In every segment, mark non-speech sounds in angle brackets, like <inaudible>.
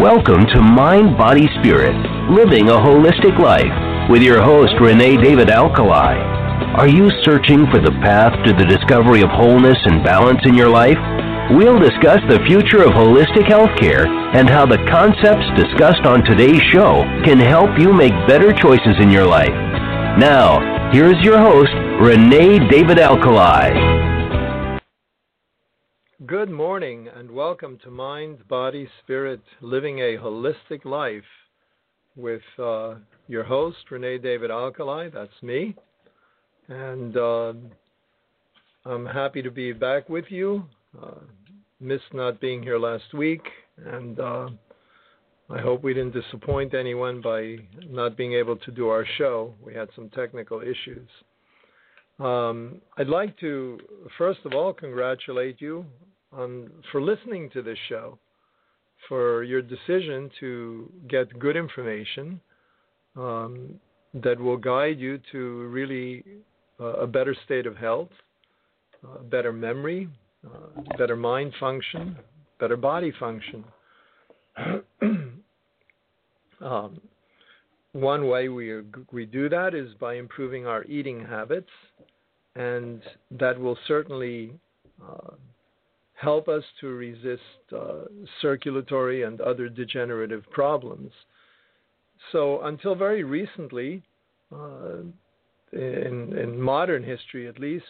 Welcome to Mind, Body, Spirit Living a Holistic Life with your host, Renè David Alkalay. Are you searching for the path to the discovery of wholeness and balance in your life? We'll discuss the future of holistic healthcare and how the concepts discussed on today's show can help you make better choices in your life. Now, here's your host, Renè David Alkalay. Good morning and welcome to Mind, Body, Spirit Living a Holistic Life with uh, your host, Renè David Alkalay. That's me. And uh, I'm happy to be back with you. Uh, missed not being here last week, and uh, I hope we didn't disappoint anyone by not being able to do our show. We had some technical issues. Um, I'd like to, first of all, congratulate you on, for listening to this show, for your decision to get good information um, that will guide you to really uh, a better state of health, uh, better memory, uh, better mind function, better body function. <clears throat> um, one way we we do that is by improving our eating habits, and that will certainly uh, help us to resist uh, circulatory and other degenerative problems. So, until very recently, uh, in, in modern history at least,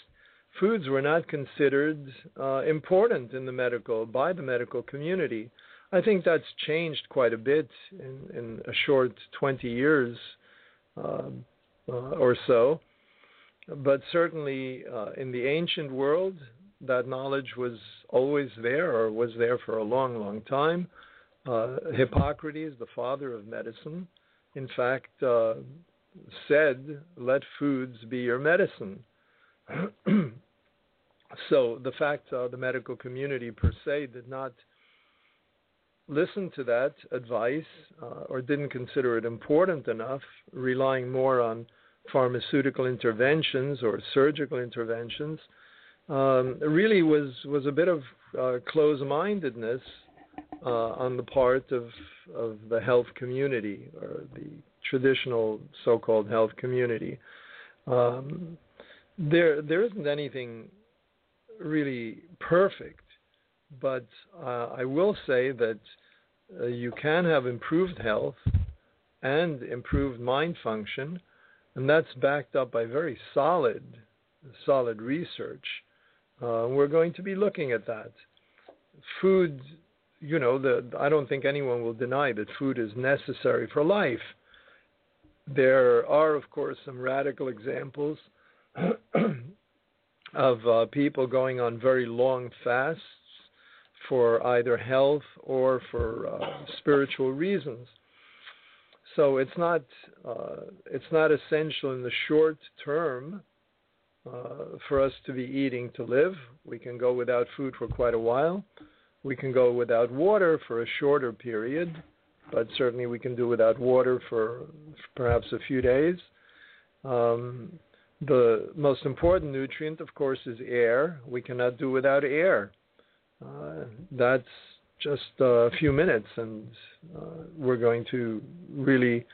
foods were not considered uh, important in the medical by the medical community. I think that's changed quite a bit in, in a short 20 years um, uh, or so. But certainly uh, in the ancient world, that knowledge was always there or was there for a long, long time. Uh, Hippocrates, the father of medicine, in fact, uh, said, Let foods be your medicine. <clears throat> so the fact uh, the medical community per se did not listen to that advice uh, or didn't consider it important enough, relying more on pharmaceutical interventions or surgical interventions um, really was was a bit of uh, close-mindedness uh, on the part of of the health community or the traditional so-called health community. Um, there there isn't anything really perfect, but uh, I will say that uh, you can have improved health and improved mind function, and that's backed up by very solid solid research. Uh, we're going to be looking at that. Food, you know, the, I don't think anyone will deny that food is necessary for life. There are, of course, some radical examples <clears throat> of uh, people going on very long fasts for either health or for uh, spiritual reasons. So it's not uh, it's not essential in the short term uh, for us to be eating to live. We can go without food for quite a while. We can go without water for a shorter period, but certainly we can do without water for perhaps a few days. Um, the most important nutrient, of course, is air. We cannot do without air. Uh, that's just a few minutes, and uh, we're going to really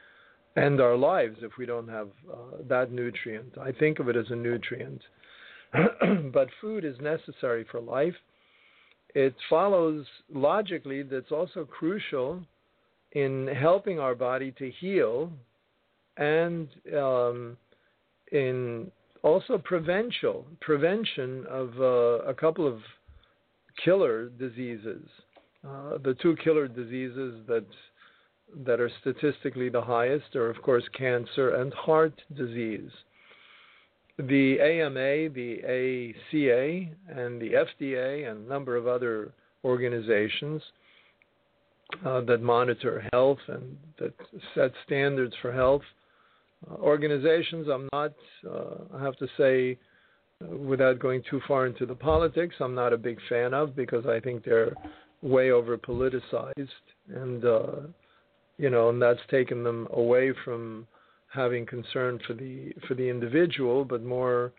end our lives if we don't have uh, that nutrient. I think of it as a nutrient. <clears throat> but food is necessary for life. It follows logically that's also crucial in helping our body to heal and um, in also prevention prevention of uh, a couple of killer diseases. Uh, the two killer diseases that that are statistically the highest are, of course, cancer and heart disease. The AMA, the ACA, and the FDA, and a number of other organizations uh, that monitor health and that set standards for health. Uh, organizations, I'm not, uh, I have to say, uh, without going too far into the politics, I'm not a big fan of because I think they're way over politicized and uh, you know, and that's taken them away from having concern for the for the individual, but more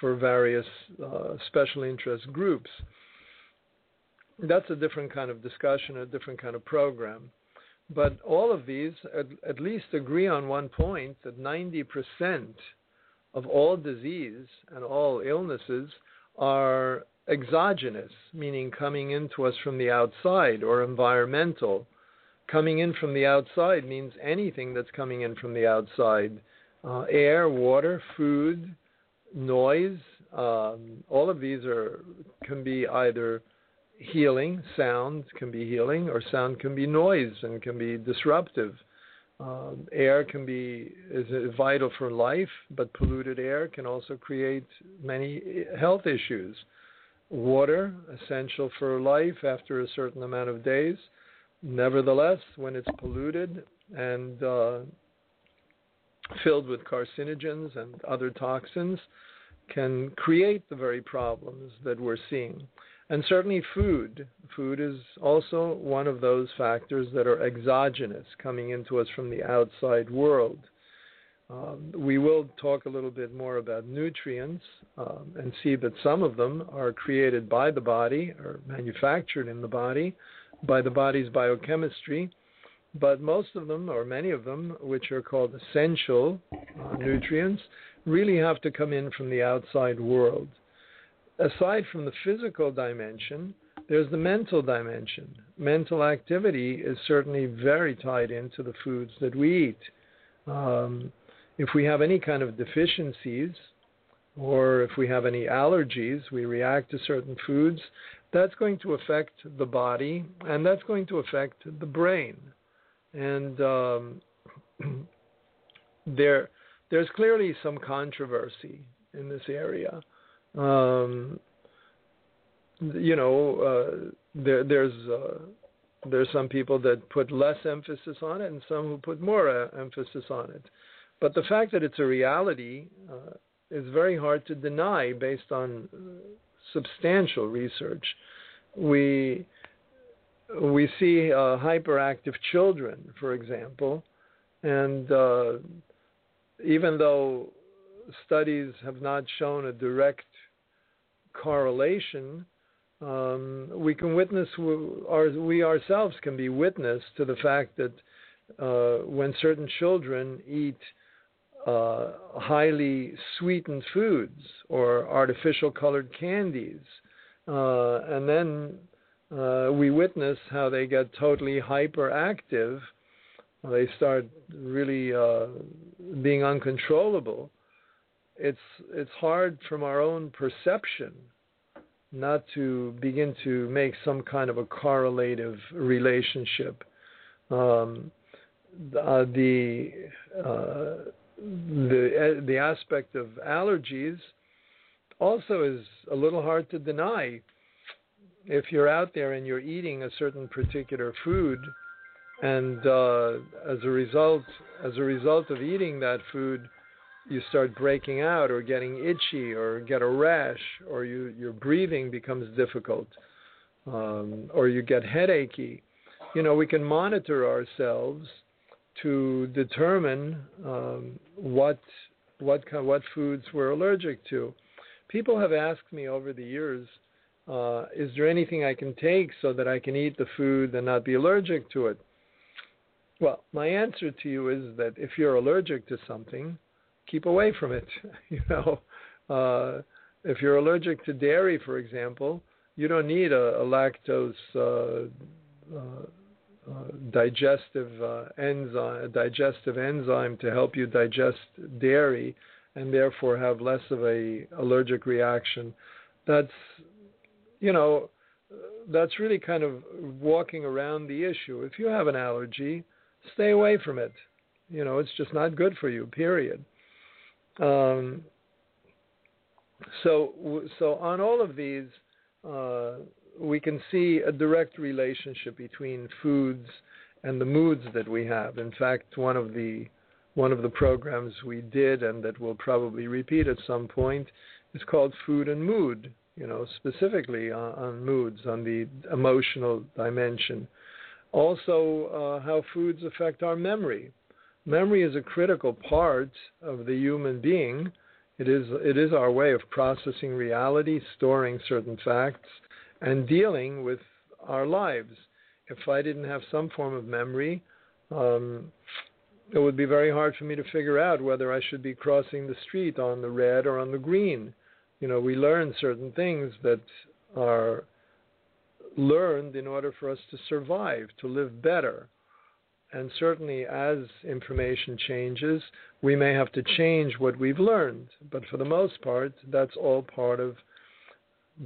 for various uh, special interest groups. That's a different kind of discussion, a different kind of program. But all of these at, at least agree on one point that 90% of all disease and all illnesses are exogenous, meaning coming into us from the outside or environmental coming in from the outside means anything that's coming in from the outside uh, air, water, food, noise. Um, all of these are can be either healing, sound can be healing, or sound can be noise and can be disruptive. Um, air can be is vital for life, but polluted air can also create many health issues. Water essential for life after a certain amount of days Nevertheless, when it's polluted and uh, filled with carcinogens and other toxins, can create the very problems that we're seeing. And certainly, food. Food is also one of those factors that are exogenous, coming into us from the outside world. Um, we will talk a little bit more about nutrients um, and see that some of them are created by the body or manufactured in the body, by the body's biochemistry, but most of them, or many of them, which are called essential uh, nutrients, really have to come in from the outside world. Aside from the physical dimension, there's the mental dimension. Mental activity is certainly very tied into the foods that we eat. Um, if we have any kind of deficiencies, or if we have any allergies, we react to certain foods, that's going to affect the body and that's going to affect the brain. And um, <clears throat> there, there's clearly some controversy in this area. Um, you know, uh, there, there's uh, there's some people that put less emphasis on it, and some who put more uh, emphasis on it. But the fact that it's a reality uh, is very hard to deny based on substantial research. We we see uh, hyperactive children, for example, and uh, even though studies have not shown a direct correlation, um, we can witness, our, we ourselves can be witness to the fact that uh, when certain children eat uh, highly sweetened foods or artificial colored candies. Uh, and then uh, we witness how they get totally hyperactive. They start really uh, being uncontrollable. It's it's hard from our own perception not to begin to make some kind of a correlative relationship. Um, uh, the uh, the the aspect of allergies also is a little hard to deny. If you're out there and you're eating a certain particular food, and uh, as a result as a result of eating that food, you start breaking out or getting itchy or get a rash or you, your breathing becomes difficult um, or you get headachy. You know, we can monitor ourselves to determine um, what what kind, what foods we're allergic to. People have asked me over the years, uh, is there anything I can take so that I can eat the food and not be allergic to it? Well, my answer to you is that if you're allergic to something, keep away from it. <laughs> you know, uh, if you're allergic to dairy, for example, you don't need a, a lactose uh, digestive uh, enzyme, digestive enzyme to help you digest dairy, and therefore have less of a allergic reaction. That's, you know, that's really kind of walking around the issue. If you have an allergy, stay away from it. You know, it's just not good for you. Period. Um, so, so on all of these, uh, we can see a direct relationship between foods and the moods that we have. In fact, one of the one of the programs we did and that we'll probably repeat at some point is called Food and Mood, you know, specifically on, on moods, on the emotional dimension. Also, uh, how foods affect our memory. Memory is a critical part of the human being. It is, it is our way of processing reality, storing certain facts, and dealing with our lives. If I didn't have some form of memory, um, it would be very hard for me to figure out whether I should be crossing the street on the red or on the green. You know, we learn certain things that are learned in order for us to survive, to live better. And certainly, as information changes, we may have to change what we've learned. But for the most part, that's all part of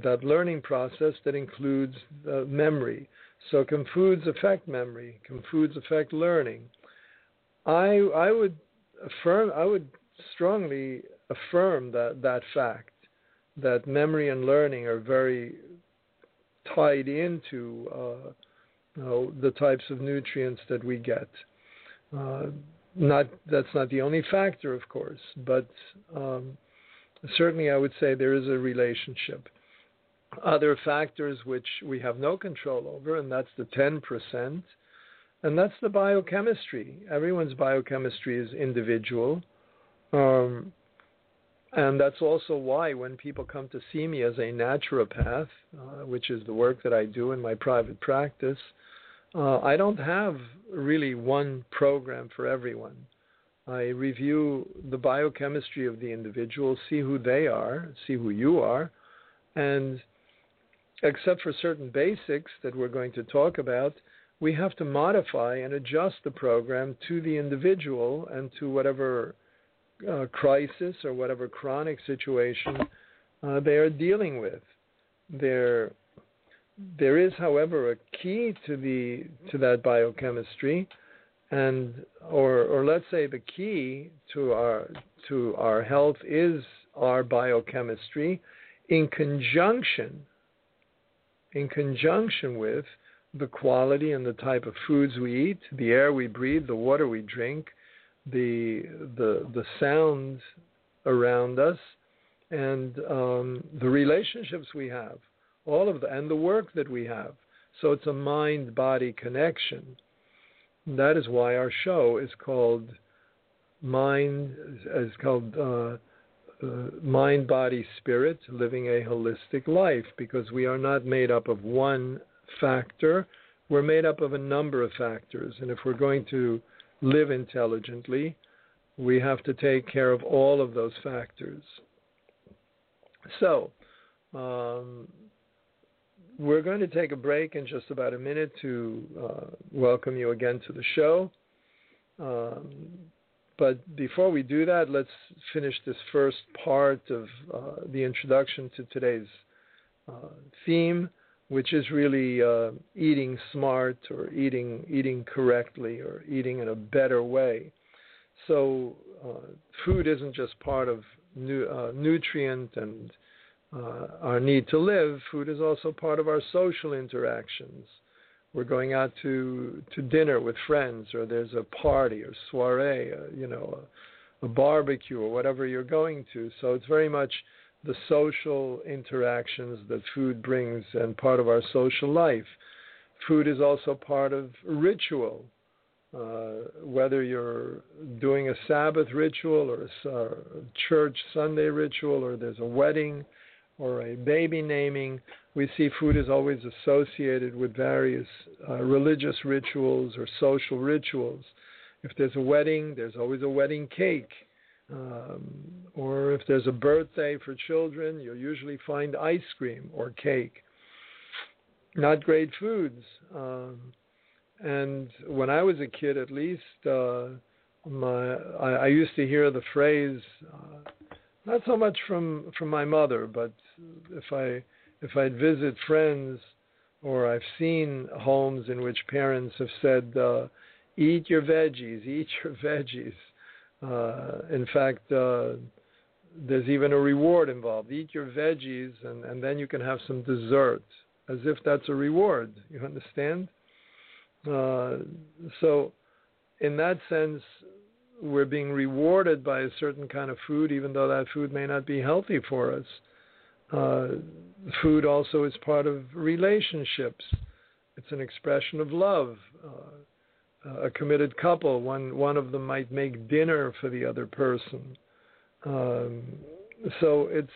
that learning process that includes uh, memory. So, can foods affect memory? Can foods affect learning? I I would affirm I would strongly affirm that that fact that memory and learning are very tied into uh, you know, the types of nutrients that we get. Uh, not that's not the only factor, of course, but um, certainly I would say there is a relationship. Other factors which we have no control over, and that's the 10%, and that's the biochemistry. Everyone's biochemistry is individual. Um, and that's also why when people come to see me as a naturopath, uh, which is the work that I do in my private practice, uh, I don't have really one program for everyone. I review the biochemistry of the individual, see who they are, see who you are, and except for certain basics that we're going to talk about, we have to modify and adjust the program to the individual and to whatever uh, crisis or whatever chronic situation uh, they are dealing with. There, there is, however, a key to the to that biochemistry, and or or let's say the key to our to our health is our biochemistry, in conjunction in conjunction with the quality and the type of foods we eat, the air we breathe, the water we drink, the the the sounds around us, and um, the relationships we have, all of the and the work that we have. So it's a mind-body connection. That is why our show is called Mind is called uh, Mind, Body, Spirit, living a holistic life, because we are not made up of one factor. We're made up of a number of factors, and if we're going to live intelligently, we have to take care of all of those factors. So, um, we're going to take a break in just about a minute to uh, welcome you again to the show. Um, but before we do that, let's finish this first part of uh, the introduction to today's uh, theme, which is really uh, eating smart or eating eating correctly or eating in a better way. So uh, food isn't just part of uh, nutrient and uh, our need to live. Food is also part of our social interactions. We're going out to to dinner with friends, or there's a party or soiree, uh, you know, a, a barbecue or whatever you're going to. So it's very much the social interactions that food brings and part of our social life. Food is also part of ritual. Uh, whether you're doing a Sabbath ritual or a, a church Sunday ritual, or there's a wedding or a baby naming, we see food is always associated with various uh, religious rituals or social rituals. If there's a wedding, there's always a wedding cake. Um, or if there's a birthday for children, you'll usually find ice cream or cake. Not great foods. Um, and when I was a kid, at least, uh, my I, I used to hear the phrase, uh, not so much from from my mother, but if I if I'd visit friends or I've seen homes in which parents have said, uh, "Eat your veggies, eat your veggies." Uh, in fact, uh, there's even a reward involved. Eat your veggies, and, and then you can have some dessert as if that's a reward. You understand? Uh, so, in that sense, we're being rewarded by a certain kind of food, even though that food may not be healthy for us. Uh, food also is part of relationships. It's an expression of love. Uh, a committed couple, one one of them might make dinner for the other person. Um, so it's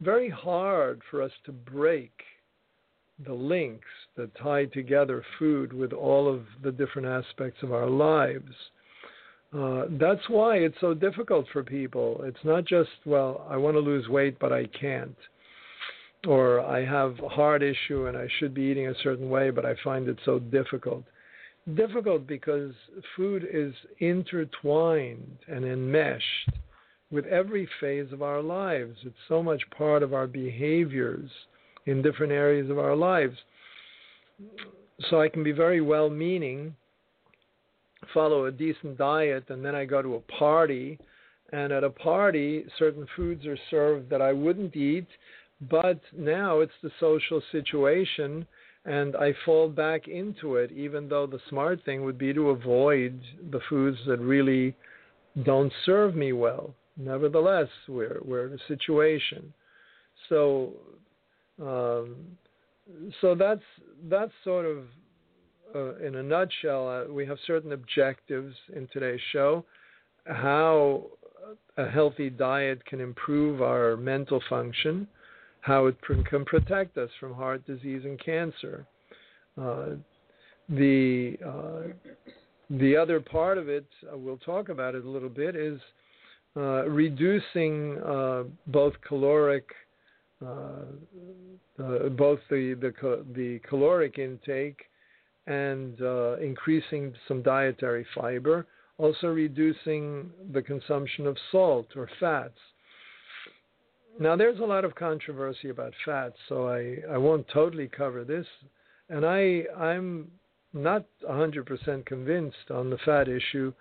very hard for us to break the links that tie together food with all of the different aspects of our lives. Uh, that's why it's so difficult for people. It's not just, well, I want to lose weight, but I can't. Or I have a heart issue and I should be eating a certain way, but I find it so difficult. Difficult because food is intertwined and enmeshed with every phase of our lives. It's so much part of our behaviors in different areas of our lives. So I can be very well meaning, follow a decent diet, and then I go to a party. And at a party, certain foods are served that I wouldn't eat, but now it's the social situation, and I fall back into it, even though the smart thing would be to avoid the foods that really don't serve me well. Nevertheless, we're we're in a situation. So, um, so that's that's sort of uh, in a nutshell. Uh, we have certain objectives in today's show. How a healthy diet can improve our mental function, how it can protect us from heart disease and cancer. Uh, the uh, the other part of it, uh, we'll talk about it a little bit, is uh, reducing uh, both caloric, both the, the, the caloric intake and increasing some dietary fiber, also reducing the consumption of salt or fats. Now, there's a lot of controversy about fats, so I, I won't totally cover this. And I, I'm not 100% convinced on the fat issue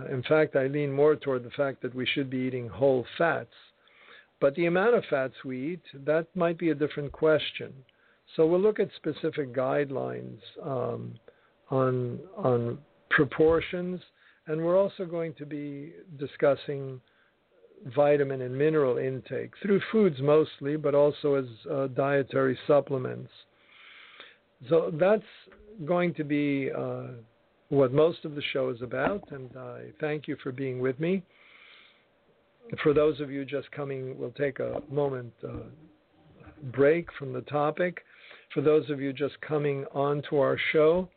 uh, in fact, I lean more toward the fact that we should be eating whole fats. But the amount of fats we eat, that might be a different question. So we'll look at specific guidelines um, on on proportions, and we're also going to be discussing vitamin and mineral intake through foods mostly, but also as uh, dietary supplements. So that's going to be uh, what most of the show is about, and I thank you for being with me. For those of you just coming, we'll take a moment uh, break from the topic. For those of you just coming onto our show,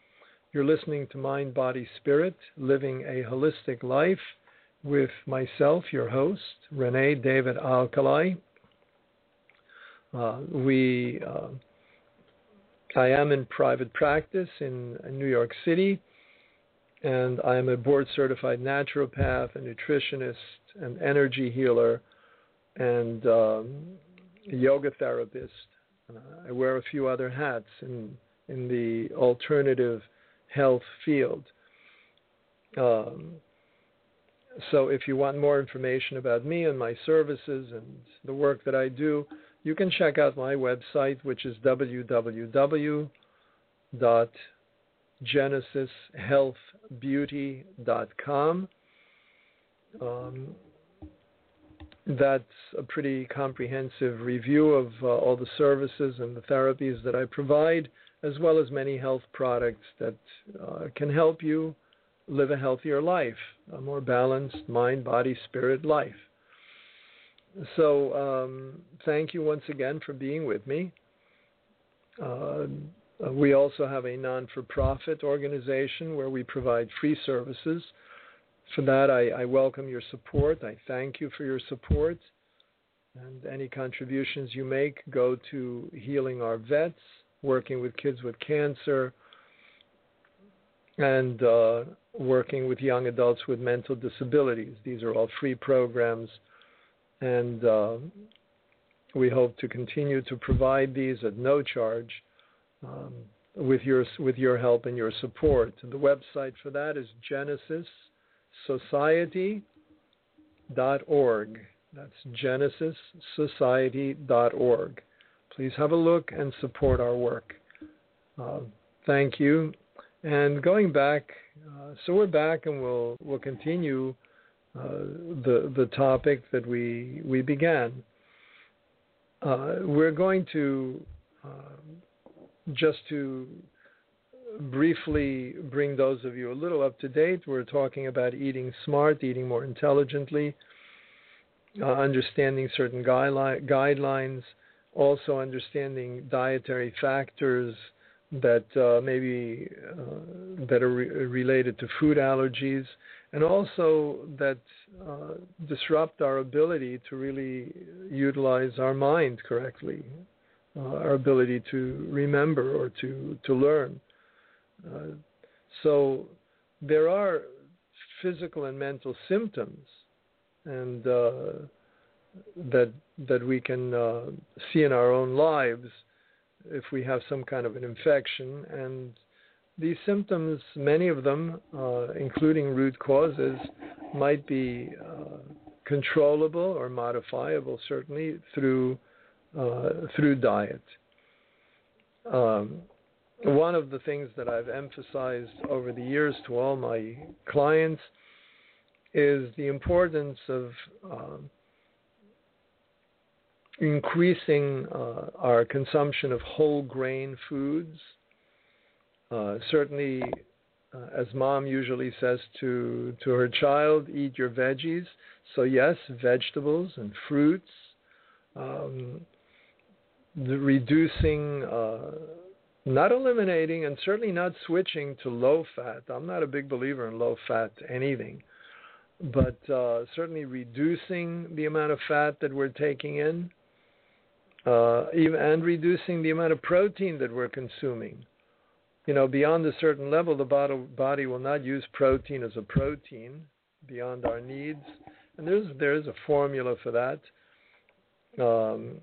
you're listening to Mind, Body, Spirit, Living a Holistic Life with myself, your host, Renè David Alkalay. Uh, we, uh, I am in private practice in, New York City and I am a board certified naturopath, a nutritionist, an energy healer, and um, a yoga therapist. I wear a few other hats in in the alternative health field. Um, so, if you want more information about me and my services and the work that I do, you can check out my website, which is www genesishealthbeauty.com. Um, that's a pretty comprehensive review of uh, all the services and the therapies that I provide, as well as many health products that uh, can help you live a healthier life, a more balanced mind, body, spirit life. So, um, thank you once again for being with me. Uh, we also have a non for profit organization where we provide free services. For that, I, I, welcome your support. I thank you for your support. And any contributions you make go to healing our vets, working with kids with cancer, and uh, working with young adults with mental disabilities. These are all free programs, and uh, we hope to continue to provide these at no charge um, with your with your help and your support. The website for that is genesissociety.org. That's genesissociety.org. please have a look and support our work. Uh, thank you. And going back, uh, so we're back, and we'll we'll continue uh, the the topic that we we began. Uh, we're going to just to briefly bring those of you a little up to date. We're talking about eating smart, eating more intelligently, uh, understanding certain guideline, guidelines, also understanding dietary factors that uh, maybe uh, that are re- related to food allergies, and also that uh, disrupt our ability to really utilize our mind correctly, uh, our ability to remember or to to learn. So there are physical and mental symptoms, and uh, that that we can uh, see in our own lives if we have some kind of an infection. And these symptoms, many of them, uh, including root causes, might be uh, controllable or modifiable, certainly through uh, through diet. Um, one of the things that I've emphasized over the years to all my clients is the importance of uh, increasing uh, our consumption of whole grain foods. Uh, certainly, uh, as mom usually says to, to her child, eat your veggies. So, yes, vegetables and fruits. Um, the reducing uh, not eliminating and certainly not switching to low fat. I'm not a big believer in low fat anything, but uh, certainly reducing the amount of fat that we're taking in, uh, and reducing the amount of protein that we're consuming. You know, beyond a certain level, the body will not use protein as a protein beyond our needs, and there's there's a formula for that. Um,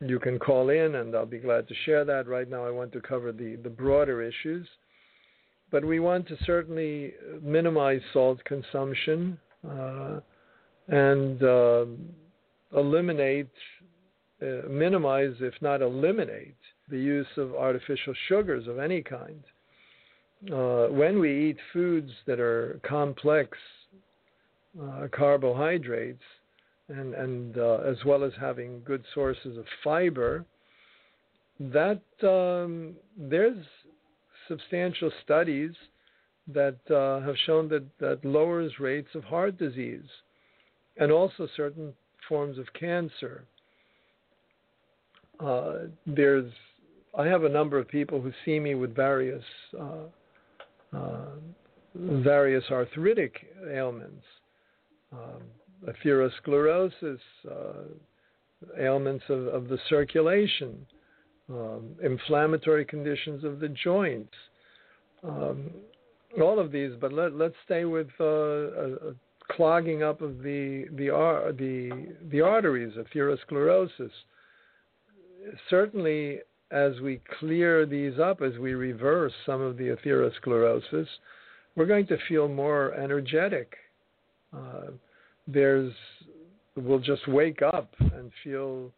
you can call in and I'll be glad to share that. Right now, I want to cover the, the broader issues. But we want to certainly minimize salt consumption uh, and uh, eliminate, uh, minimize, if not eliminate, the use of artificial sugars of any kind. Uh, when we eat foods that are complex uh, carbohydrates, and, and uh, as well as having good sources of fiber, that um, there's substantial studies that uh, have shown that that lowers rates of heart disease and also certain forms of cancer. Uh, there's I have a number of people who see me with various uh, uh various arthritic ailments. Um, atherosclerosis, uh, ailments of, of, the circulation, um, inflammatory conditions of the joints, um, all of these. But let, let's stay with uh, a, a clogging up of the the the the arteries, atherosclerosis. Certainly, as we clear these up, as we reverse some of the atherosclerosis, we're going to feel more energetic. Uh, there's we'll just wake up and feel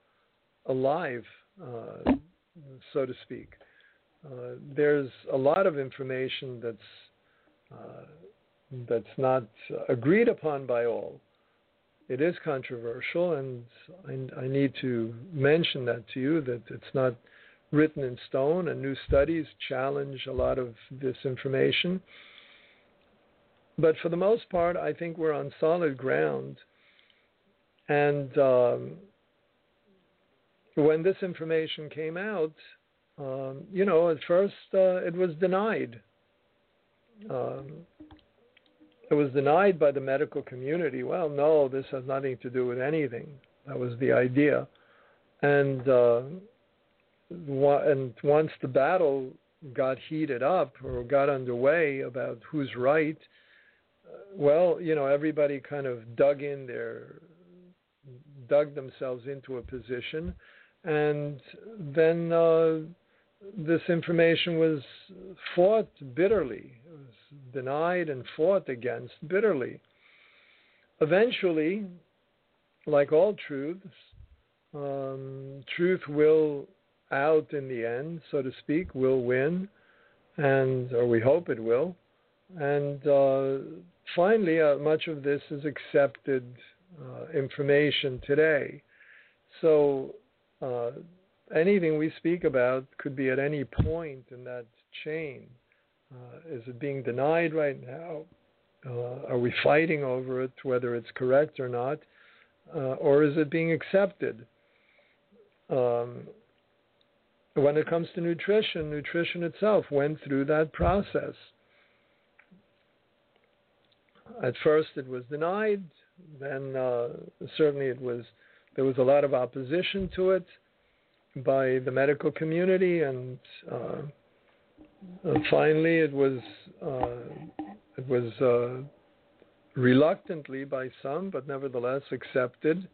alive, uh, so to speak. Uh, there's a lot of information that's uh, that's not agreed upon by all. It is controversial, and I, I, need to mention that to you that it's not written in stone, and new studies challenge a lot of this information. But for the most part, I think we're on solid ground. And um, when this information came out, um, you know, at first uh, it was denied. Um, it was denied by the medical community. Well, no, this has nothing to do with anything. That was the idea. And uh, and once the battle got heated up or got underway about who's right, well, you know, everybody kind of dug in their, dug themselves into a position, and then uh, this information was fought bitterly, it was denied and fought against bitterly. Eventually, like all truths, Um, truth will out in the end, so to speak, will win, and or we hope it will. And uh, finally, uh, much of this is accepted uh, information today. So uh, anything we speak about could be at any point in that chain. Uh, is it being denied right now? Uh, are we fighting over it, whether it's correct or not? or is it being accepted? Um, when it comes to nutrition, nutrition itself went through that process. At first, it was denied. Then, uh, certainly, it was there was a lot of opposition to it by the medical community, and, uh, finally, it was uh, it was uh, reluctantly by some, but nevertheless accepted.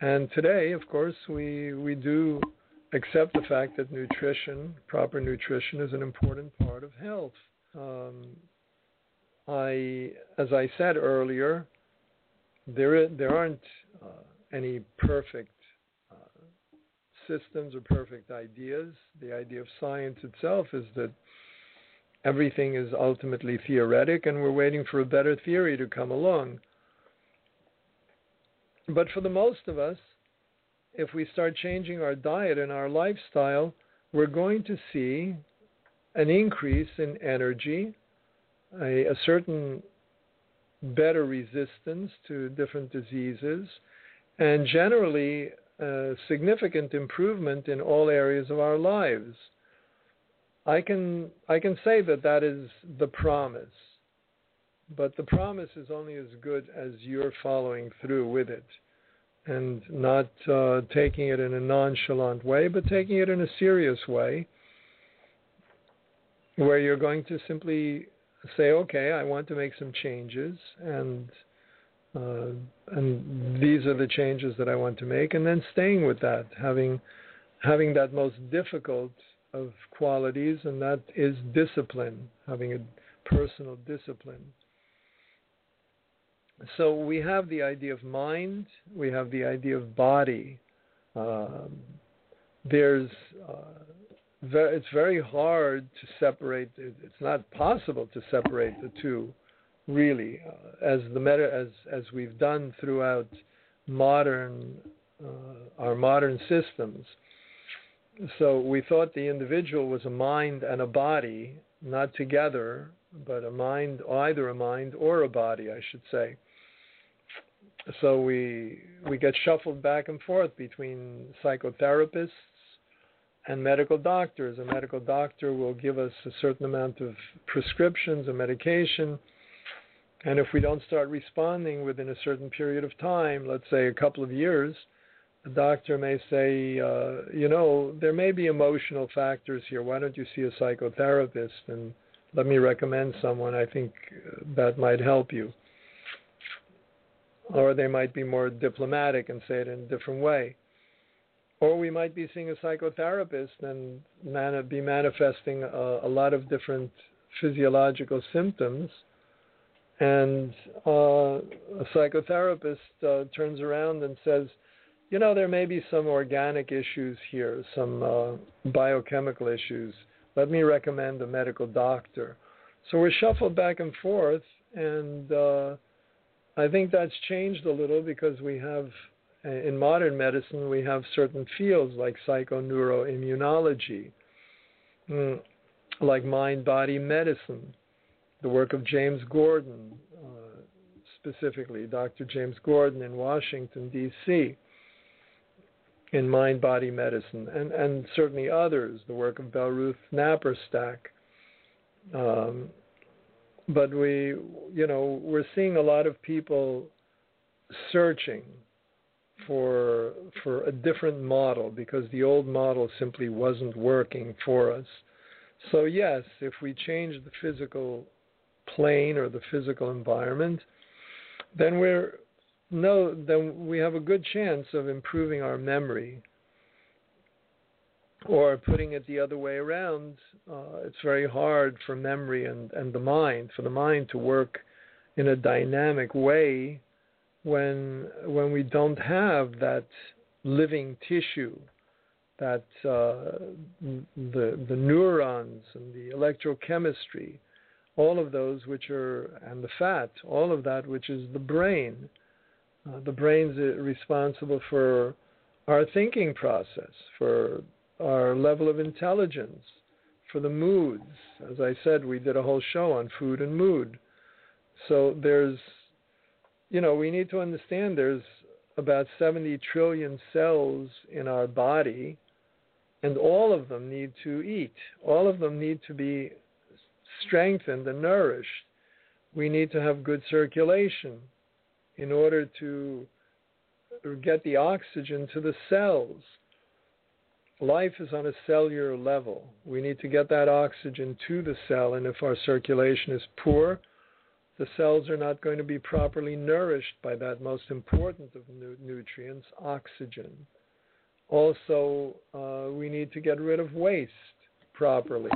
And today, of course, we we do accept the fact that nutrition, proper nutrition, is an important part of health. Um, I, as I said earlier, there there aren't uh, any perfect uh, systems or perfect ideas. The idea of science itself is that everything is ultimately theoretic, and we're waiting for a better theory to come along. But for the most of us, if we start changing our diet and our lifestyle, we're going to see an increase in energy, a, a certain better resistance to different diseases, and generally a significant improvement in all areas of our lives. I can I can say that that is the promise, but the promise is only as good as you're following through with it and not uh, taking it in a nonchalant way, but taking it in a serious way, where you're going to simply say, "Okay, I want to make some changes, and uh, and these are the changes that I want to make," and then staying with that, having having that most difficult of qualities, and that is discipline, having a personal discipline so we have the idea of mind, we have the idea of body. Um, there's uh, it's very hard to separate. It's not possible to separate the two, really, uh, as the meta as as we've done throughout modern uh, our modern systems. So we thought the individual was a mind and a body, not together, but a mind, either a mind or a body, I should say so we we get shuffled back and forth between psychotherapists and medical doctors. A medical doctor will give us a certain amount of prescriptions and medication, and if we don't start responding within a certain period of time, let's say a couple of years, the doctor may say, uh, you know, there may be emotional factors here. Why don't you see a psychotherapist and let me recommend someone. I think that might help you or they might be more diplomatic and say it in a different way. Or we might be seeing a psychotherapist and man- be manifesting a, a, lot of different physiological symptoms. And uh, a psychotherapist uh, turns around and says, you know, there may be some organic issues here, some uh, biochemical issues. Let me recommend a medical doctor. So we're shuffled back and forth, and uh, I think that's changed a little because we have, in modern medicine, we have certain fields like psychoneuroimmunology, mm, like mind body medicine, the work of James Gordon, uh, specifically, Dr. James Gordon in Washington, D.C., in mind body medicine, and, and certainly others, the work of Belleruth Naparstek. Um, but we, you know, we're seeing a lot of people searching for for a different model because the old model simply wasn't working for us. So yes, if we change the physical plane or the physical environment, then we're no then we have a good chance of improving our memory or putting it the other way around, uh, it's very hard for memory and, and the mind, for the mind to work in a dynamic way when when we don't have that living tissue, that uh, the the neurons and the electrochemistry, all of those which are and the fat, all of that which is the brain. Uh, the brain's responsible for our thinking process, for our level of intelligence, for the moods. As I said, we did a whole show on food and mood. So there's, you know, we need to understand there's about 70 trillion cells in our body, and all of them need to eat. All of them need to be strengthened and nourished. We need to have good circulation in order to get the oxygen to the cells. Life is on a cellular level. We need to get that oxygen to the cell, and if our circulation is poor, the cells are not going to be properly nourished by that most important of nu- nutrients, oxygen. Also, uh, we need to get rid of waste properly.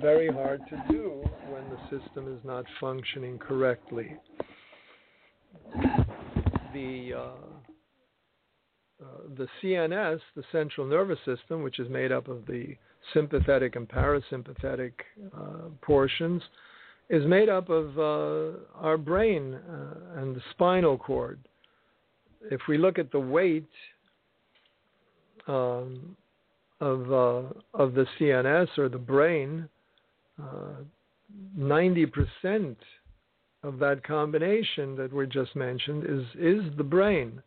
Very hard to do when the system is not functioning correctly. The uh, uh, the CNS, the central nervous system, which is made up of the sympathetic and parasympathetic uh, portions, is made up of uh, our brain uh, and the spinal cord. If we look at the weight um, of uh, of the CNS or the brain, uh, ninety percent of that combination that we just mentioned is is the brain.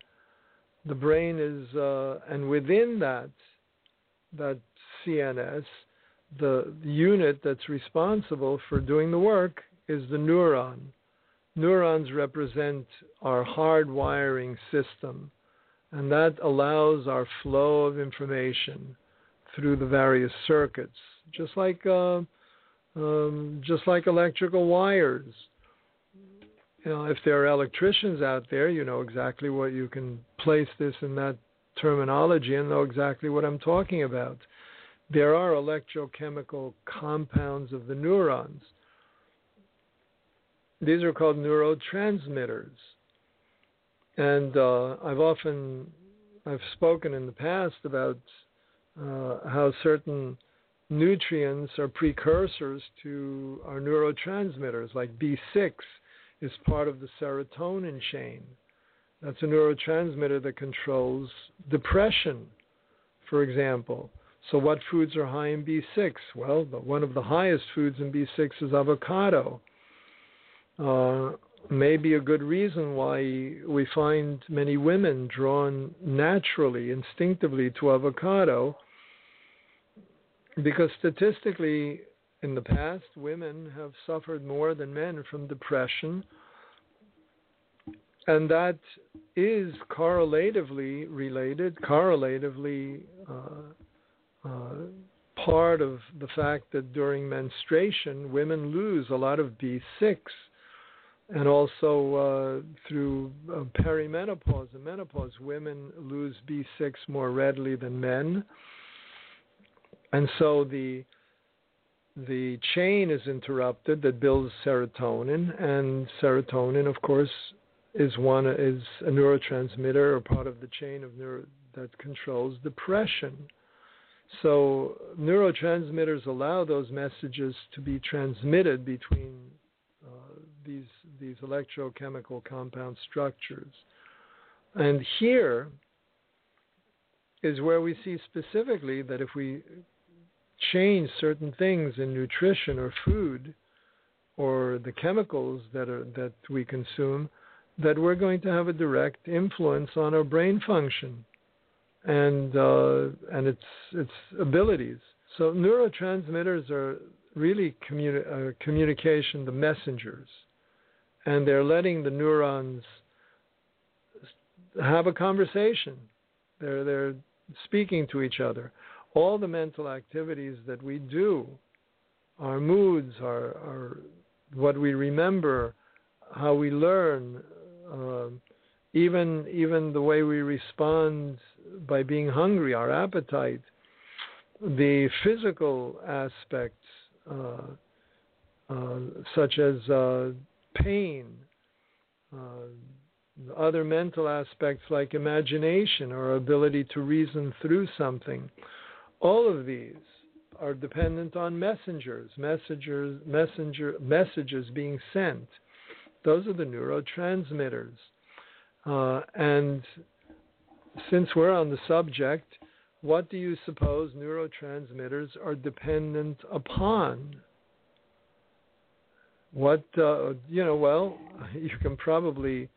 The brain is, uh, and within that that CNS, the unit that's responsible for doing the work is the neuron. Neurons represent our hardwiring system, and that allows our flow of information through the various circuits, just like uh, um, just like electrical wires. You know, if there are electricians out there, you know exactly what you can place this in that terminology and know exactly what I'm talking about there are electrochemical compounds of the neurons. These are called neurotransmitters. And uh, I've often I've spoken in the past about uh, how certain nutrients are precursors to our neurotransmitters, like B6 is part of the serotonin chain. That's a neurotransmitter that controls depression, for example. So, what foods are high in B6? Well, one of the highest foods in B6 is avocado. Uh, maybe a good reason why we find many women drawn naturally, instinctively to avocado, because statistically, in the past, women have suffered more than men from depression. And that is correlatively related, correlatively uh, uh, part of the fact that during menstruation, women lose a lot of B6, and also uh, through uh, perimenopause and menopause, women lose B6 more readily than men, and so the the chain is interrupted that builds serotonin, and serotonin, of course, is one is a neurotransmitter or part of the chain of neuro, that controls depression. So neurotransmitters allow those messages to be transmitted between uh, these these electrochemical compound structures. And here is where we see specifically that if we change certain things in nutrition or food or the chemicals that are that we consume, that we're going to have a direct influence on our brain function and uh, and its its abilities. So neurotransmitters are really communi- uh, communication, the messengers, and they're letting the neurons have a conversation. They're they're speaking to each other. All the mental activities that we do, our moods, our, our what we remember, how we learn, uh, even even the way we respond by being hungry, our appetite, the physical aspects, uh, uh, such as uh, pain, uh, other mental aspects like imagination or ability to reason through something. All of these are dependent on messengers, messengers, messenger, messages being sent. Those are the neurotransmitters. Uh, and since we're on the subject, what do you suppose neurotransmitters are dependent upon? What uh, you know? Well, <laughs> you can probably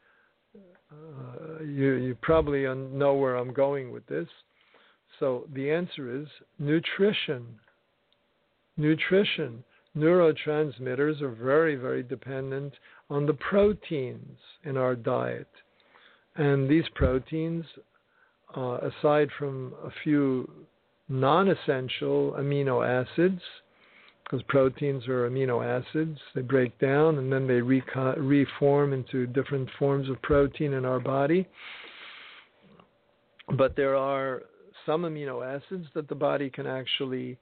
uh, you you probably know where I'm going with this. So the answer is nutrition. Nutrition. Neurotransmitters are very very dependent on the proteins in our diet, and these proteins, uh, aside from a few non-essential amino acids because proteins are amino acids. They break down and then they reco- reform into different forms of protein in our body. But there are some amino acids that the body can actually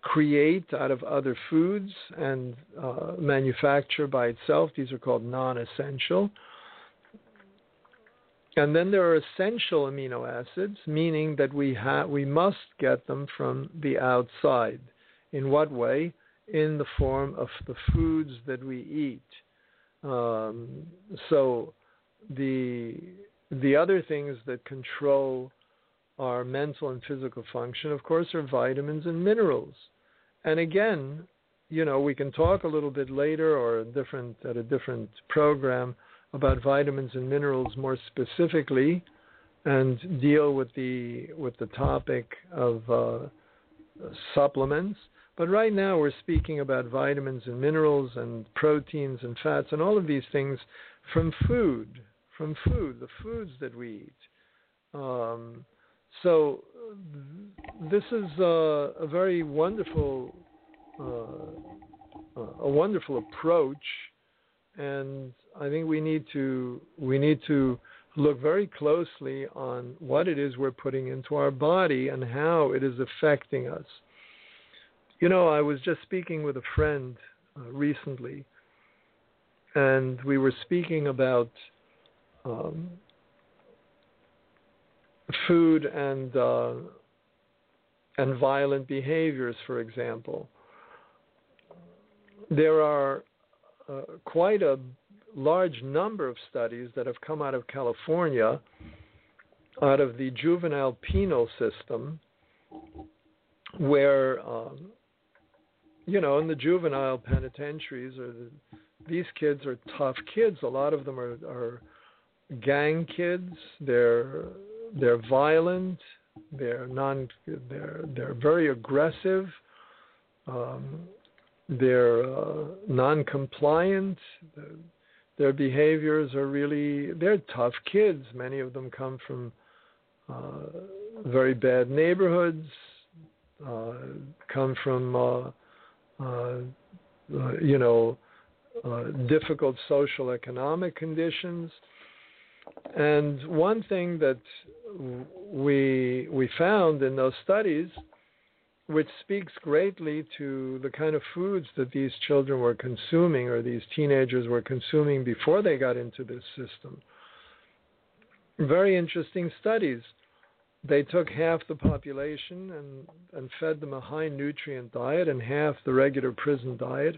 create out of other foods and uh, manufacture by itself. These are called non essential. And then there are essential amino acids, meaning that we ha- we must get them from the outside. In what way? in the form of the foods that we eat. Um, so the the other things that control our mental and physical function, of course, are vitamins and minerals. And again, you know, we can talk a little bit later or a different at a different program about vitamins and minerals more specifically, and deal with the with the topic of uh, supplements. But right now we're speaking about vitamins and minerals and proteins and fats and all of these things from food, from food, the foods that we eat. Um, so this is a, a very wonderful, uh, a wonderful approach, and I think we need to we need to look very closely on what it is we're putting into our body and how it is affecting us. You know, I was just speaking with a friend uh, recently, and we were speaking about um, food and uh, and violent behaviors, for example. There are uh, quite a large number of studies that have come out of California, out of the juvenile penal system, where um, you know, in the juvenile penitentiaries, or the, these kids are tough kids. A lot of them are, are gang kids. They're they're violent. They're non. They're they're very aggressive. Um, they're uh, non-compliant. Their behaviors are really they're tough kids. Many of them come from uh, very bad neighborhoods. Uh, come from uh, uh, uh, you know, uh, difficult social economic conditions. And one thing that we we found in those studies, which speaks greatly to the kind of foods that these children were consuming or these teenagers were consuming before they got into this system. Very interesting studies they took half the population and, and fed them a high nutrient diet and half the regular prison diet.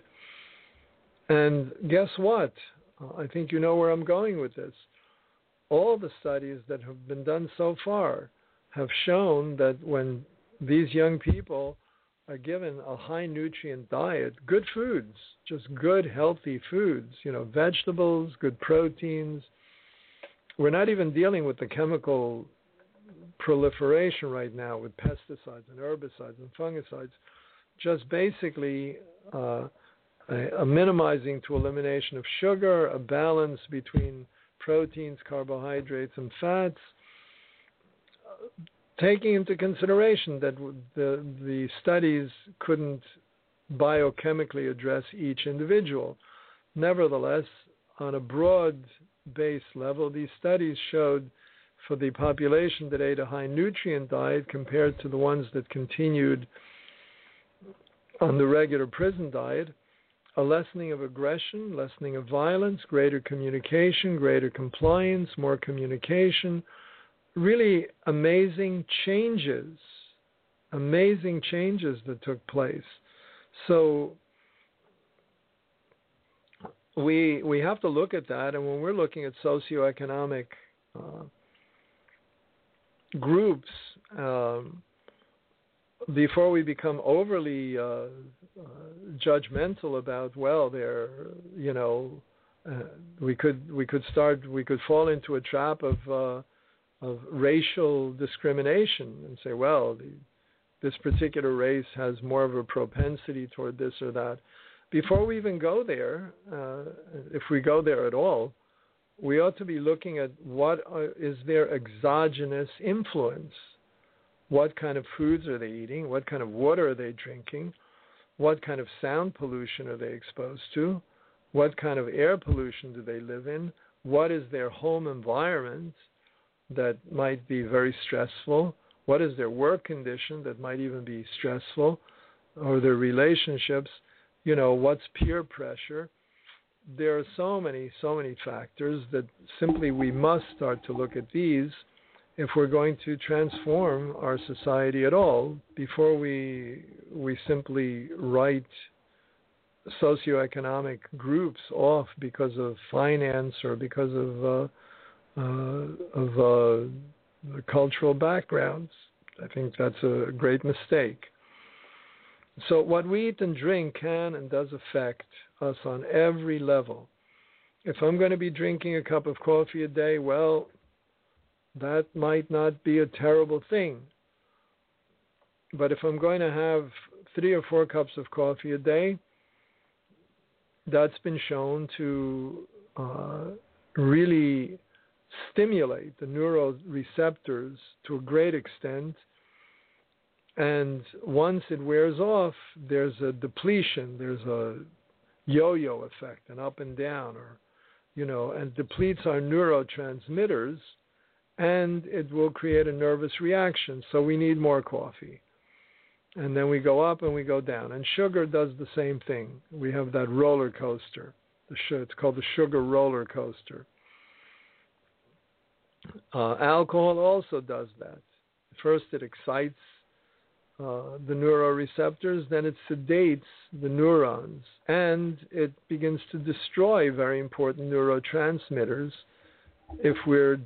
And guess what? Uh, I think you know where I'm going with this. All the studies that have been done so far have shown that when these young people are given a high nutrient diet, good foods, just good healthy foods, you know, vegetables, good proteins. We're not even dealing with the chemical proliferation right now with pesticides and herbicides and fungicides, just basically uh, a, a minimizing to elimination of sugar, a balance between proteins, carbohydrates, and fats, taking into consideration that the the studies couldn't biochemically address each individual. Nevertheless, on a broad base level, these studies showed for the population that ate a high nutrient diet compared to the ones that continued on the regular prison diet, a lessening of aggression, lessening of violence, greater communication, greater compliance, more communication. Really amazing changes, amazing changes that took place. So we we have to look at that, and when we're looking at socioeconomic uh, groups, um, before we become overly uh, uh, judgmental about, well, they're you know, uh, we could we could start we could fall into a trap of uh, of racial discrimination and say, well, the, this particular race has more of a propensity toward this or that before we even go there, uh, if we go there at all, we ought to be looking at what are, is their exogenous influence. What kind of foods are they eating? What kind of water are they drinking? What kind of sound pollution are they exposed to? What kind of air pollution do they live in? What is their home environment that might be very stressful? What is their work condition that might even be stressful? Or their relationships? you know, what's peer pressure? There are so many, so many factors that simply we must start to look at these if we're going to transform our society at all before we we simply write socioeconomic groups off because of finance or because of uh, of uh, cultural backgrounds. I think that's a great mistake. So, what we eat and drink can and does affect us on every level. If I'm going to be drinking a cup of coffee a day, well, that might not be a terrible thing. But if I'm going to have three or four cups of coffee a day, that's been shown to uh, really stimulate the neuroreceptors to a great extent and once it wears off, there's a depletion, there's a yo yo effect, an up and down, or, you know, and depletes our neurotransmitters, and it will create a nervous reaction. So we need more coffee. And then we go up and we go down. And sugar does the same thing. We have that roller coaster. It's called the sugar roller coaster. Uh, alcohol also does that. First, it excites uh, the neuroreceptors, then it sedates the neurons and it begins to destroy very important neurotransmitters if we're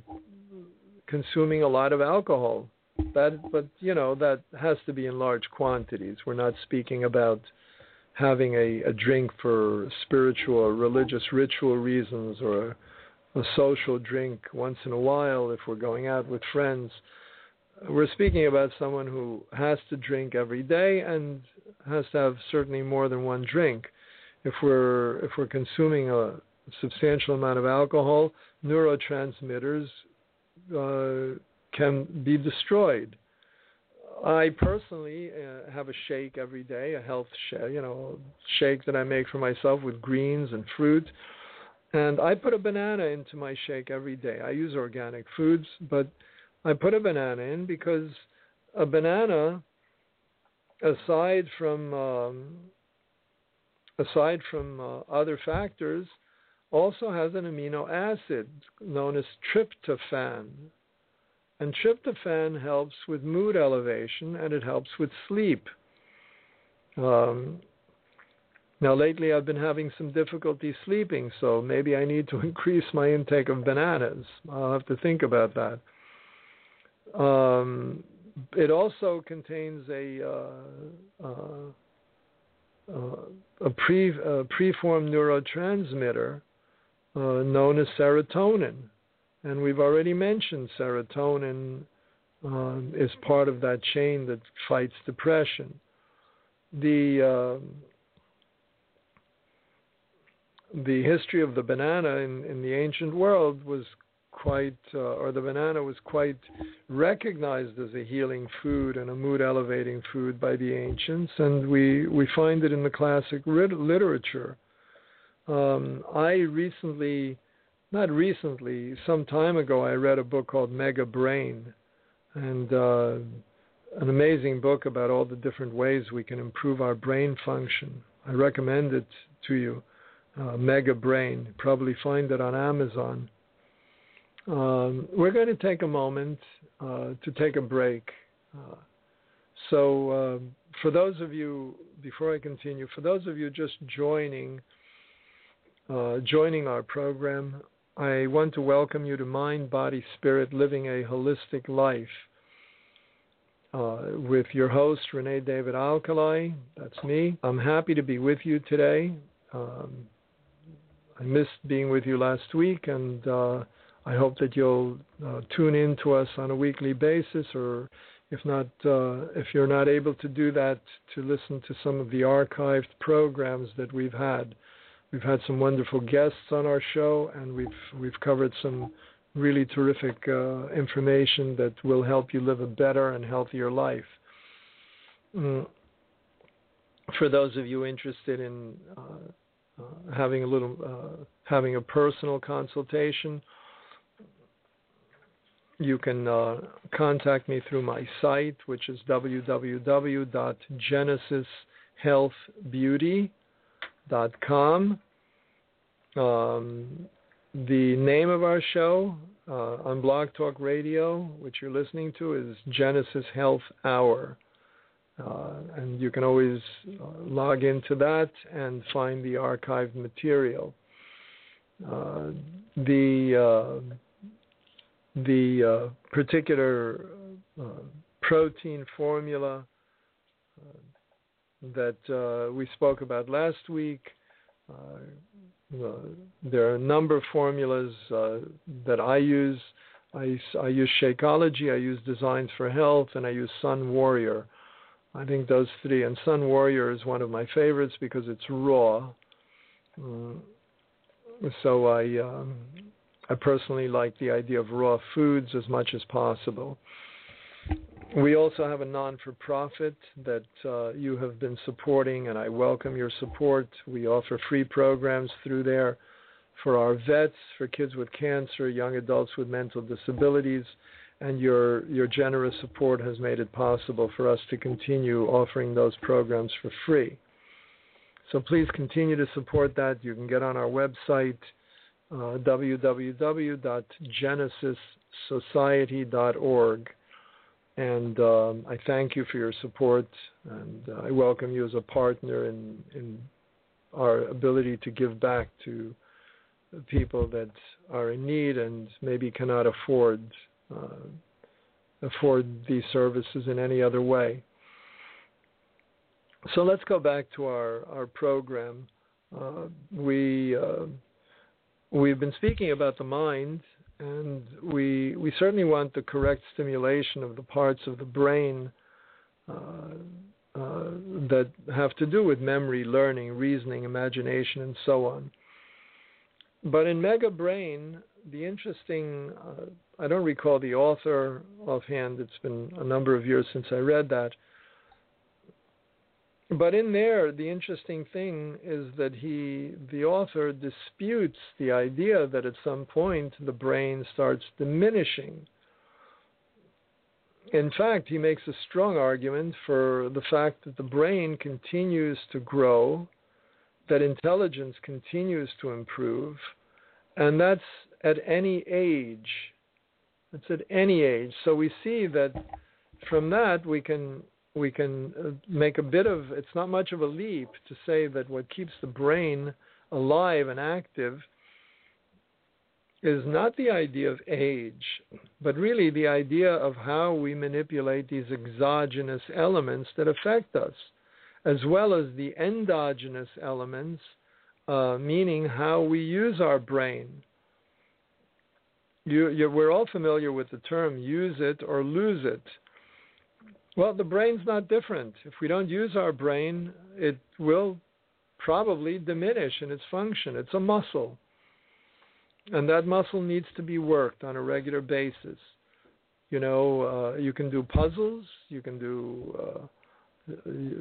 consuming a lot of alcohol. That, but you know, that has to be in large quantities. We're not speaking about having a, a drink for spiritual or religious ritual reasons or a, social drink once in a while if we're going out with friends we're speaking about someone who has to drink every day and has to have certainly more than one drink. If we're if we're consuming a substantial amount of alcohol, neurotransmitters uh, can be destroyed. I personally uh, have a shake every day, a health shake, you know, shake that I make for myself with greens and fruit. And I put a banana into my shake every day. I use organic foods, but I put a banana in because a banana, aside from um, aside from uh, other factors, also has an amino acid known as tryptophan. And tryptophan helps with mood elevation and it helps with sleep. Um, now, lately I've been having some difficulty sleeping, so maybe I need to <laughs> increase my intake of bananas. I'll have to think about that. Um, it also contains a uh, uh, uh, a pre preformed neurotransmitter uh, known as serotonin, and we've already mentioned serotonin um, is part of that chain that fights depression. The um, the history of the banana in, in the ancient world was quite, uh, or the banana was quite recognized as a healing food and a mood elevating food by the ancients, and we, we find it in the classic literature. Um, I recently, not recently, some time ago, I read a book called Mega Brain, and uh, an amazing book about all the different ways we can improve our brain function. I recommend it to you. Uh, Mega Brain. Probably find it on Amazon. Um, we're going to take a moment uh, to take a break. Uh, so, uh, for those of you, before I continue, for those of you just joining, uh, joining our program, I want to welcome you to Mind, Body, Spirit, Living a Holistic Life. Uh, with your host, Renè David Alkalay. That's me. I'm happy to be with you today. Um, I missed being with you last week, and uh, I hope that you'll uh, tune in to us on a weekly basis, or if not, uh, if you're not able to do that, to listen to some of the archived programs that we've had. We've had some wonderful guests on our show, and we've we've covered some really terrific uh, information that will help you live a better and healthier life. Mm. For those of you interested in uh, having a little, uh, having a personal consultation, you can uh, contact me through my site, which is www.genesishealthbeauty.com. Um, the name of our show uh, on Blog Talk Radio, which you're listening to, is Genesis Health Hour. Uh, and you can always uh, log into that and find the archived material. Uh, the uh, the uh, particular protein formula that we spoke about last week uh, there are a number of formulas uh, that I use. I, I use Shakeology, I use Designs for Health, and I use Sun Warrior. I think those three, and Sun Warrior is one of my favorites because it's raw. Uh, so I, um, I personally like the idea of raw foods as much as possible. We also have a non for profit that uh, you have been supporting, and I welcome your support. We offer free programs through there for our vets, for kids with cancer, young adults with mental disabilities, and your, your generous support has made it possible for us to continue offering those programs for free. So please continue to support that. You can get on our website, uh, www.genesissociety.org and um, I thank you for your support, and uh, I welcome you as a partner in, in our ability to give back to people that are in need and maybe cannot afford afford these services in any other way. So let's go back to our our program. Uh, we uh, we've been speaking about the mind and we we certainly want the correct stimulation of the parts of the brain uh, uh, that have to do with memory, learning, reasoning, imagination, and so on. But in Mega Brain, the interesting uh, I don't recall the author offhand. It's been a number of years since I read that. But in there, the interesting thing is that he, the author, disputes the idea that at some point the brain starts diminishing. In fact, he makes a strong argument for the fact that the brain continues to grow, that intelligence continues to improve, and that's at any age. It's at any age. So we see that from that we can we can uh, make a bit of it's not much of a leap to say that what keeps the brain alive and active is not the idea of age, but really the idea of how we manipulate these exogenous elements that affect us, as well as the endogenous elements, uh, meaning how we use our brain. You, we're all familiar with the term use it or lose it. Well, the brain's not different. If we don't use our brain, it will probably diminish in its function. It's a muscle. And that muscle needs to be worked on a regular basis. You know, uh, you can do puzzles, you can do uh,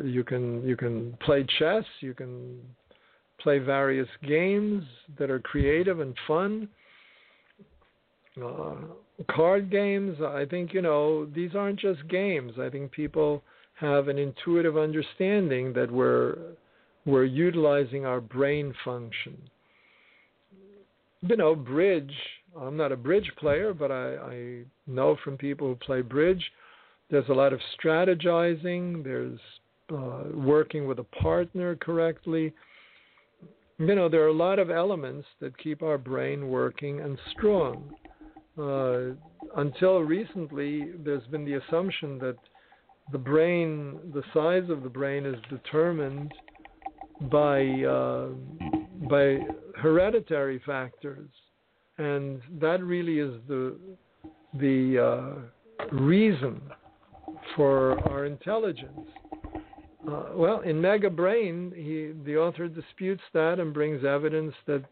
you can you can play chess, you can play various games that are creative and fun. Uh, card games, I think, you know, these aren't just games. I think people have an intuitive understanding that we're we're utilizing our brain function. You know, bridge. I'm not a bridge player, but I, I know from people who play bridge, there's a lot of strategizing. There's uh, working with a partner correctly. You know, there are a lot of elements that keep our brain working and strong. Uh, until recently, there's been the assumption that the brain, the size of the brain, is determined by uh, by hereditary factors, and that really is the the uh, reason for our intelligence. Uh, well, in Mega Brain, he, the author disputes that and brings evidence that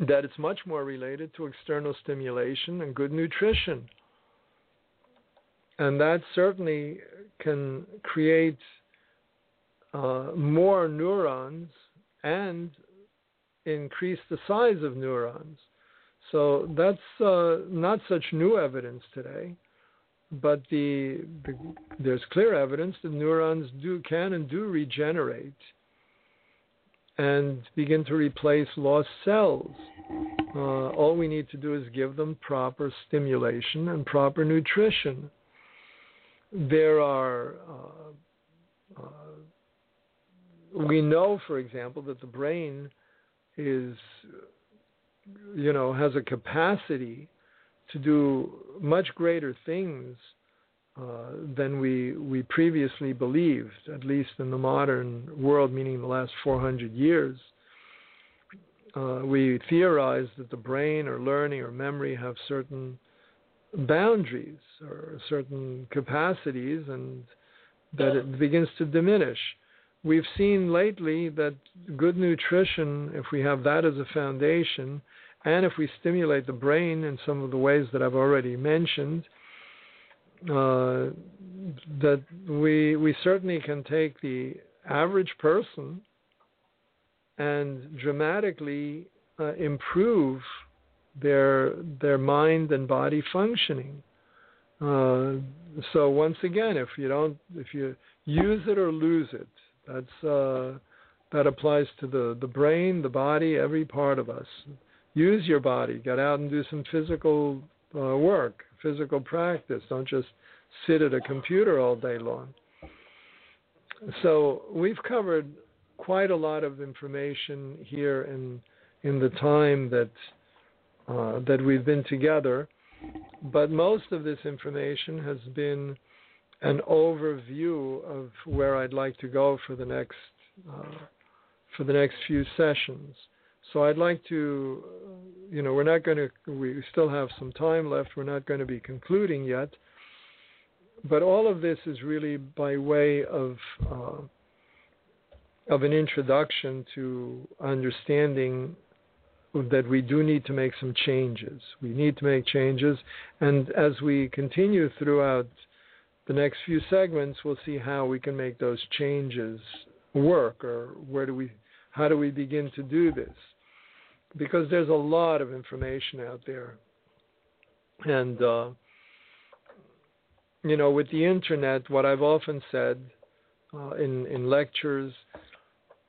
that it's much more related to external stimulation and good nutrition. And that certainly can create uh, more neurons and increase the size of neurons. So that's uh, not such new evidence today, but the, the, there's clear evidence that neurons do can and do regenerate and begin to replace lost cells. Uh, all we need to do is give them proper stimulation and proper nutrition. There are, uh, uh, we know, for example, that the brain is, you know, has a capacity to do much greater things uh, than we we previously believed, at least in the modern world, meaning the last 400 years. Uh, we theorize that the brain or learning or memory have certain boundaries or certain capacities and that it begins to diminish. We've seen lately that good nutrition, if we have that as a foundation, and if we stimulate the brain in some of the ways that I've already mentioned, uh, that we we certainly can take the average person and dramatically uh, improve their their mind and body functioning. Uh, so once again, if you don't, if you use it or lose it, that's uh, that applies to the the brain, the body, every part of us. Use your body. Get out and do some physical uh, work physical practice. Don't just sit at a computer all day long. So we've covered quite a lot of information here in in the time that uh, that we've been together, but most of this information has been an overview of where I'd like to go for the next uh, for the next few sessions. So I'd like to, you know, we're not going to, we still have some time left. We're not going to be concluding yet. But all of this is really by way of, uh, of an introduction to understanding that we do need to make some changes. We need to make changes. And as we continue throughout the next few segments, we'll see how we can make those changes work or where do we, how do we begin to do this because there's a lot of information out there. And, uh, you know, with the internet, what I've often said uh, in, in lectures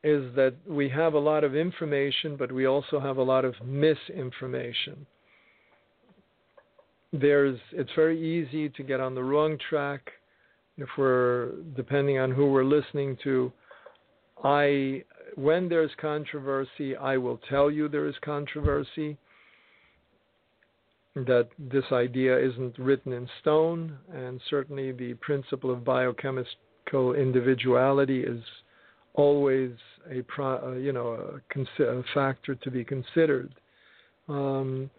is that we have a lot of information, but we also have a lot of misinformation. There's, it's very easy to get on the wrong track if we're, depending on who we're listening to. I when there's controversy, I will tell you there is controversy. That this idea isn't written in stone, and certainly the principle of biochemical individuality is always a uh, you know a, a, factor to be considered. Um,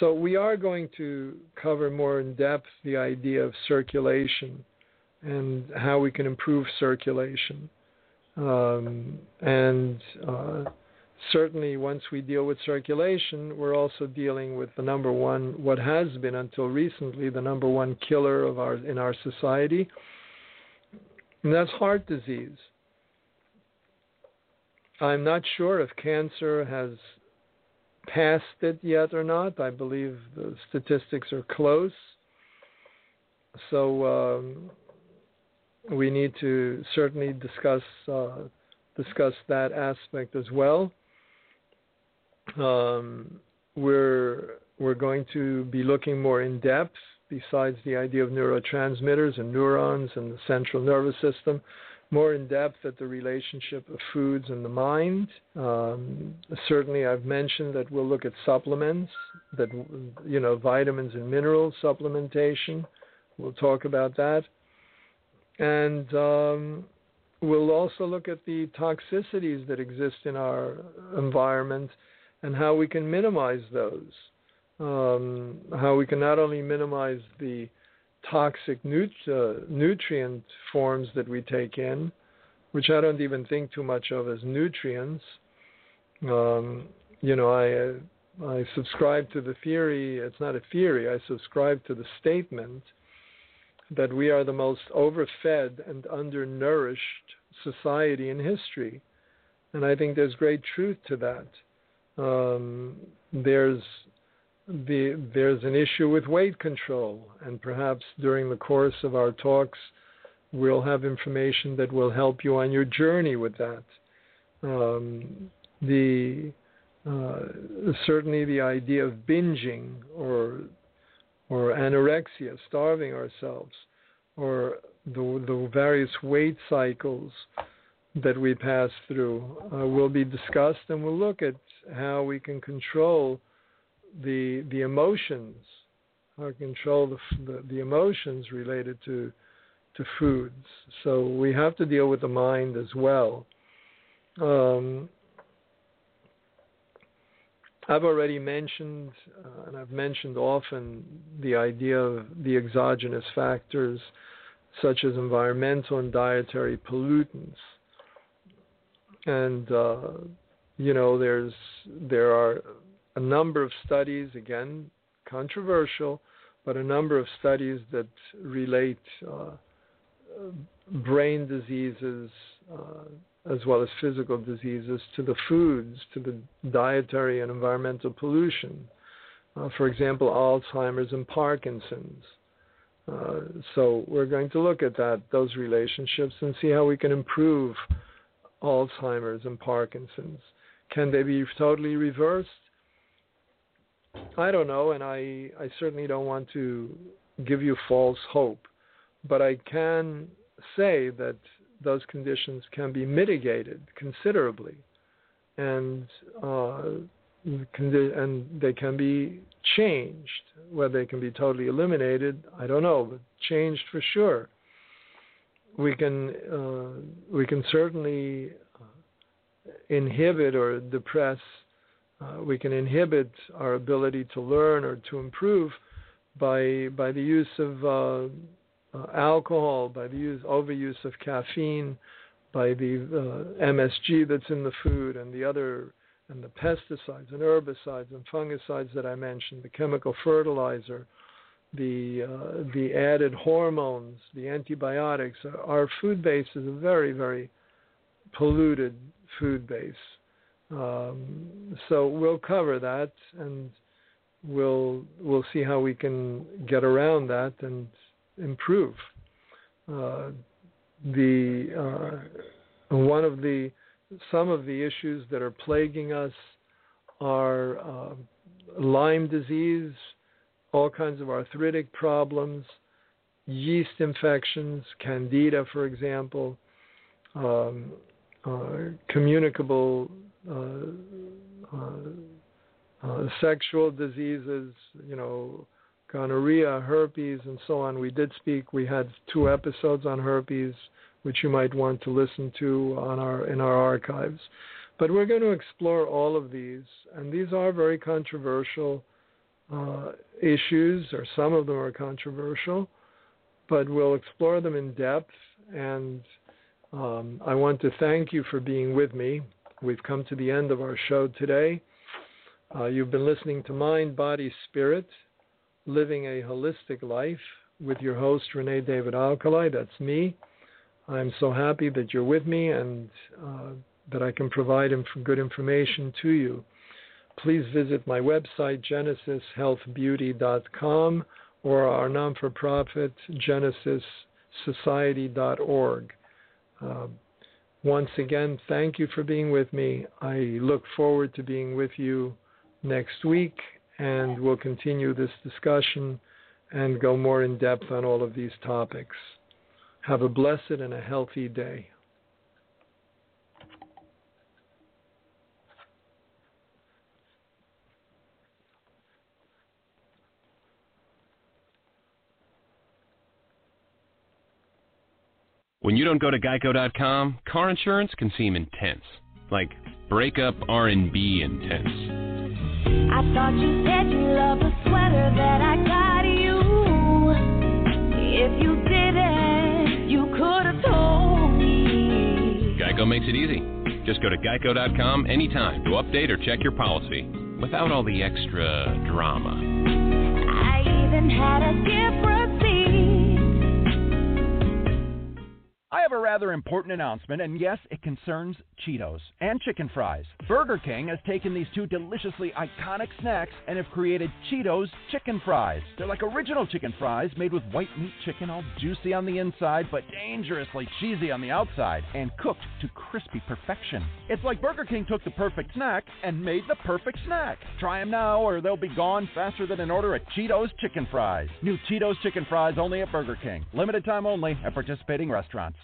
so we are going to cover more in depth the idea of circulation and how we can improve circulation. Um, and uh, certainly, once we deal with circulation, we're also dealing with the number one, what has been until recently, the number one killer of our in our society, and that's heart disease. I'm not sure if cancer has passed it yet or not. I believe the statistics are close. So um, we need to certainly discuss uh, discuss that aspect as well. Um, we're we're going to be looking more in depth besides the idea of neurotransmitters and neurons and the central nervous system, more in depth at the relationship of foods and the mind. Um, certainly, I've mentioned that we'll look at supplements, that you know, vitamins and minerals supplementation. We'll talk about that, and um, we'll also look at the toxicities that exist in our environment and how we can minimize those um, how we can not only minimize the toxic nut- uh, nutrient forms that we take in, which I don't even think too much of as nutrients. Um, you know, I uh, I subscribe to the theory. It's not a theory. I subscribe to the statement that we are the most overfed and undernourished society in history, and I think there's great truth to that. Um, there's the, there's an issue with weight control, and perhaps during the course of our talks, we'll have information that will help you on your journey with that. Um, the uh, certainly the idea of binging or or anorexia, starving ourselves, or the the various weight cycles that we pass through uh, will be discussed, and we'll look at how we can control the the emotions, how control the, the, the emotions related to to foods. So we have to deal with the mind as well. Um, I've already mentioned, uh, and I've mentioned often, the idea of the exogenous factors, such as environmental and dietary pollutants. And uh, you know, there's there are a number of studies, again, controversial, but a number of studies that relate uh, brain diseases uh, as well as physical diseases to the foods, to the dietary and environmental pollution. Uh, for example, Alzheimer's and Parkinson's. Uh, so we're going to look at that, those relationships, and see how we can improve Alzheimer's and Parkinson's. Can they be totally reversed? I don't know, and I, I certainly don't want to give you false hope, but I can say that those conditions can be mitigated considerably, and uh, and they can be changed. Whether they can be totally eliminated, I don't know, but changed for sure. We can uh, we can certainly uh, inhibit or depress uh, we can inhibit our ability to learn or to improve by by the use of uh, alcohol, by the use overuse of caffeine, by the uh, MSG that's in the food, and the other and the pesticides and herbicides and fungicides that I mentioned, the chemical fertilizer, the uh, the added hormones, the antibiotics. Our food base is a very very polluted food base. Um, so we'll cover that, and we'll we'll see how we can get around that and improve. Uh, the uh, one of the some of the issues that are plaguing us are uh, Lyme disease, all kinds of arthritic problems, yeast infections, candida, for example, um, uh, communicable uh, uh, sexual diseases, you know, gonorrhea, herpes, and so on. We did speak. We had two episodes on herpes, which you might want to listen to on our in our archives. But we're going to explore all of these, and these are very controversial uh, issues, or some of them are controversial. But we'll explore them in depth, and um, I want to thank you for being with me. We've come to the end of our show today. Uh, you've been listening to Mind, Body, Spirit, Living a Holistic Life with your host, Renè David Alkalay. That's me. I'm so happy that you're with me and uh, that I can provide inf- good information to you. Please visit my website, genesishealthbeauty.com, or our non for profit, Genesis society.org. Uh, once again, thank you for being with me. I look forward to being with you next week, and we'll continue this discussion and go more in depth on all of these topics. Have a blessed and a healthy day. When you don't go to geico.com, car insurance can seem intense, like breakup R&B intense. I thought you said you loved the sweater that I got you. If you didn't, you could have told me. Geico makes it easy. Just go to geico.com anytime to update or check your policy without all the extra drama. I even had a gift I have a rather important announcement, and yes, it concerns Cheetos and chicken fries. Burger King has taken these two deliciously iconic snacks and have created Cheetos chicken fries. They're like original chicken fries made with white meat chicken, all juicy on the inside, but dangerously cheesy on the outside, and cooked to crispy perfection. It's like Burger King took the perfect snack and made the perfect snack. Try them now, or they'll be gone faster than an order of Cheetos chicken fries. New Cheetos chicken fries only at Burger King. Limited time only at participating restaurants.